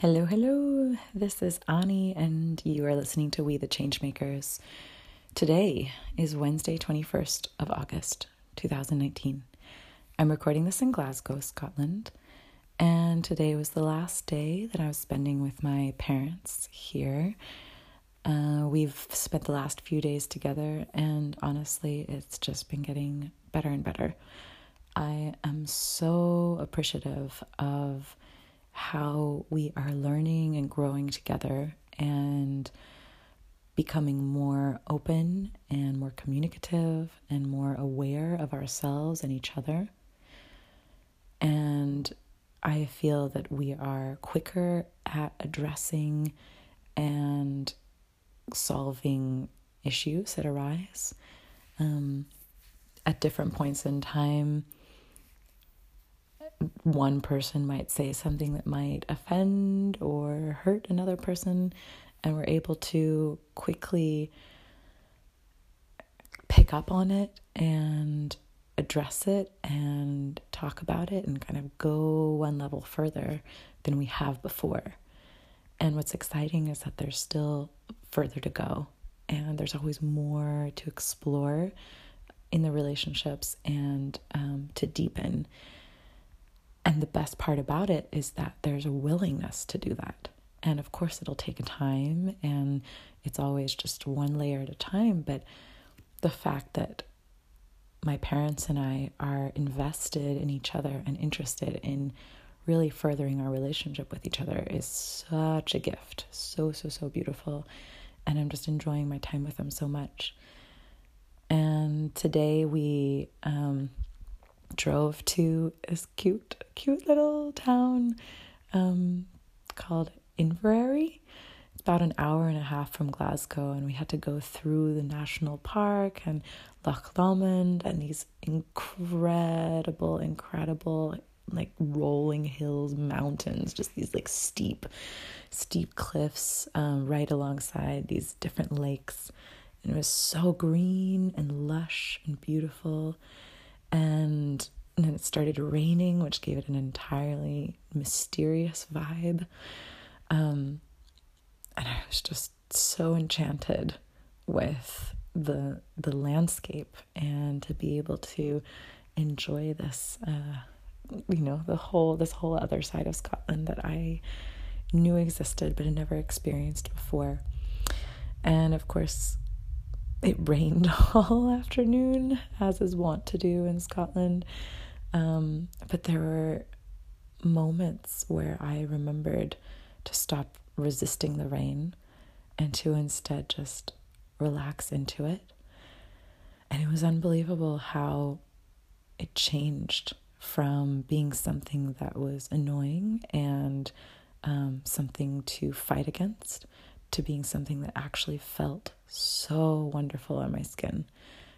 Hello, hello. This is Ani, and you are listening to We the Changemakers. Today is Wednesday, 21st of August, 2019. I'm recording this in Glasgow, Scotland, and today was the last day that I was spending with my parents here. Uh, we've spent the last few days together, and honestly, it's just been getting better and better. I am so appreciative of how we are learning and growing together and becoming more open and more communicative and more aware of ourselves and each other. And I feel that we are quicker at addressing and solving issues that arise um, at different points in time one person might say something that might offend or hurt another person, and we're able to quickly pick up on it and address it and talk about it and kind of go one level further than we have before. And what's exciting is that there's still further to go, and there's always more to explore in the relationships and um, to deepen. And the best part about it is that there's a willingness to do that. And of course, it'll take time and it's always just one layer at a time. But the fact that my parents and I are invested in each other and interested in really furthering our relationship with each other is such a gift. So, so, so beautiful. And I'm just enjoying my time with them so much. And today we um, drove to this cute, cute little town um, called Inveraray. It's about an hour and a half from Glasgow, and we had to go through the national park and Loch Lomond and these incredible, incredible like rolling hills, mountains, just these like steep, steep cliffs um, right alongside these different lakes. And it was so green and lush and beautiful. And, then it started raining, which gave it an entirely mysterious vibe. Um, and I was just so enchanted with the the landscape and to be able to enjoy this uh, you know the whole this whole other side of Scotland that I knew existed but had never experienced before and of course it rained all afternoon, as is wont to do in Scotland. Um, but there were moments where I remembered to stop resisting the rain and to instead just relax into it. And it was unbelievable how it changed from being something that was annoying and um, something to fight against to being something that actually felt so wonderful on my skin.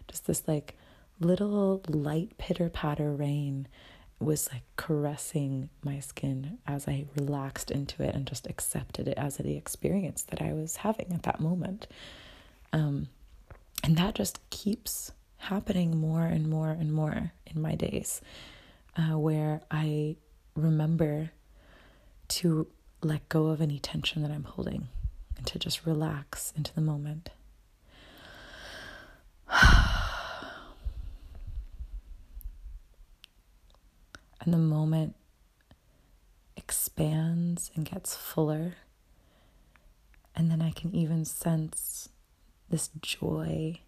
Just this like little light pitter patter rain was like caressing my skin as I relaxed into it and just accepted it as the experience that I was having at that moment. Um, and that just keeps happening more and more and more in my days, uh, where I remember to let go of any tension that I'm holding and to just relax into the moment. and the moment expands and gets fuller. And then I can even sense this joy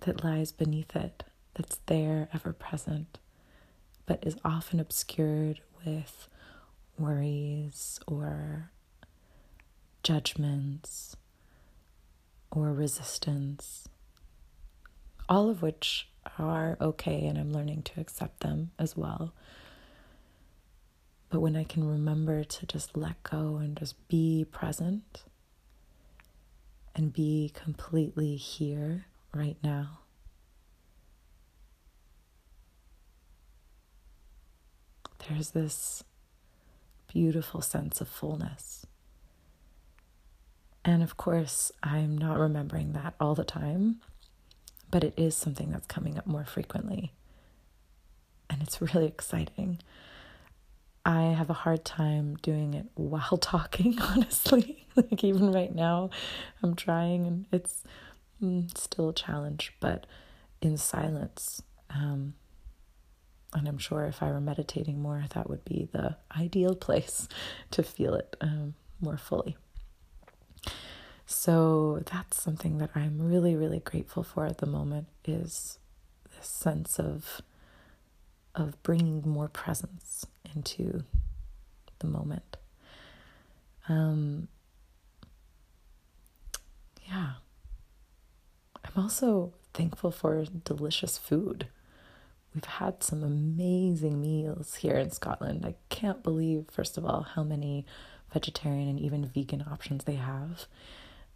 that lies beneath it, that's there, ever present, but is often obscured with worries or judgments or resistance, all of which are okay, and I'm learning to accept them as well. But when I can remember to just let go and just be present and be completely here right now. There's this beautiful sense of fullness. And of course, I'm not remembering that all the time, but it is something that's coming up more frequently. And it's really exciting. I have a hard time doing it while talking, honestly. like, even right now, I'm trying and it's mm, still a challenge, but in silence. Um, and I'm sure if I were meditating more, that would be the ideal place to feel it um, more fully. So that's something that I'm really, really grateful for at the moment is this sense of of bringing more presence into the moment. Um, yeah. I'm also thankful for delicious food. We've had some amazing meals here in Scotland. I can't believe, first of all, how many vegetarian and even vegan options they have.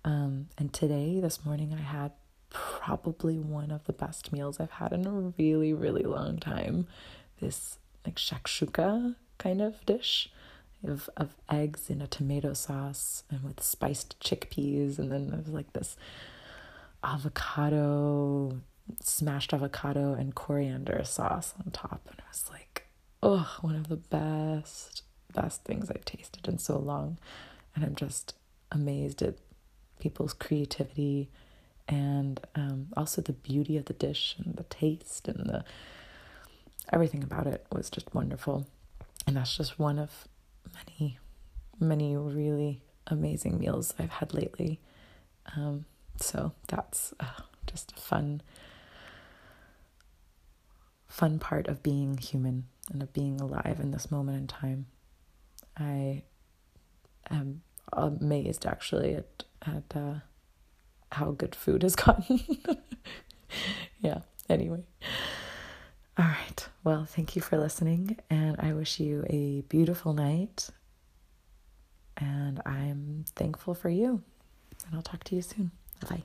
Um, and today, this morning, I had probably one of the best meals I've had in a really, really long time. This like shakshuka kind of dish of, of eggs in a tomato sauce and with spiced chickpeas. And then there's like this avocado, smashed avocado and coriander sauce on top. And I was like, oh, one of the best, best things I've tasted in so long. And I'm just amazed at people's creativity and um, also the beauty of the dish and the taste and the everything about it was just wonderful. And that's just one of many, many really amazing meals I've had lately. Um, so that's uh, just a fun, fun part of being human and of being alive in this moment in time. I am amazed actually at at uh, how good food has gotten. yeah. Anyway. All right. Well, thank you for listening, and I wish you a beautiful night. And I'm thankful for you. And I'll talk to you soon. Bye.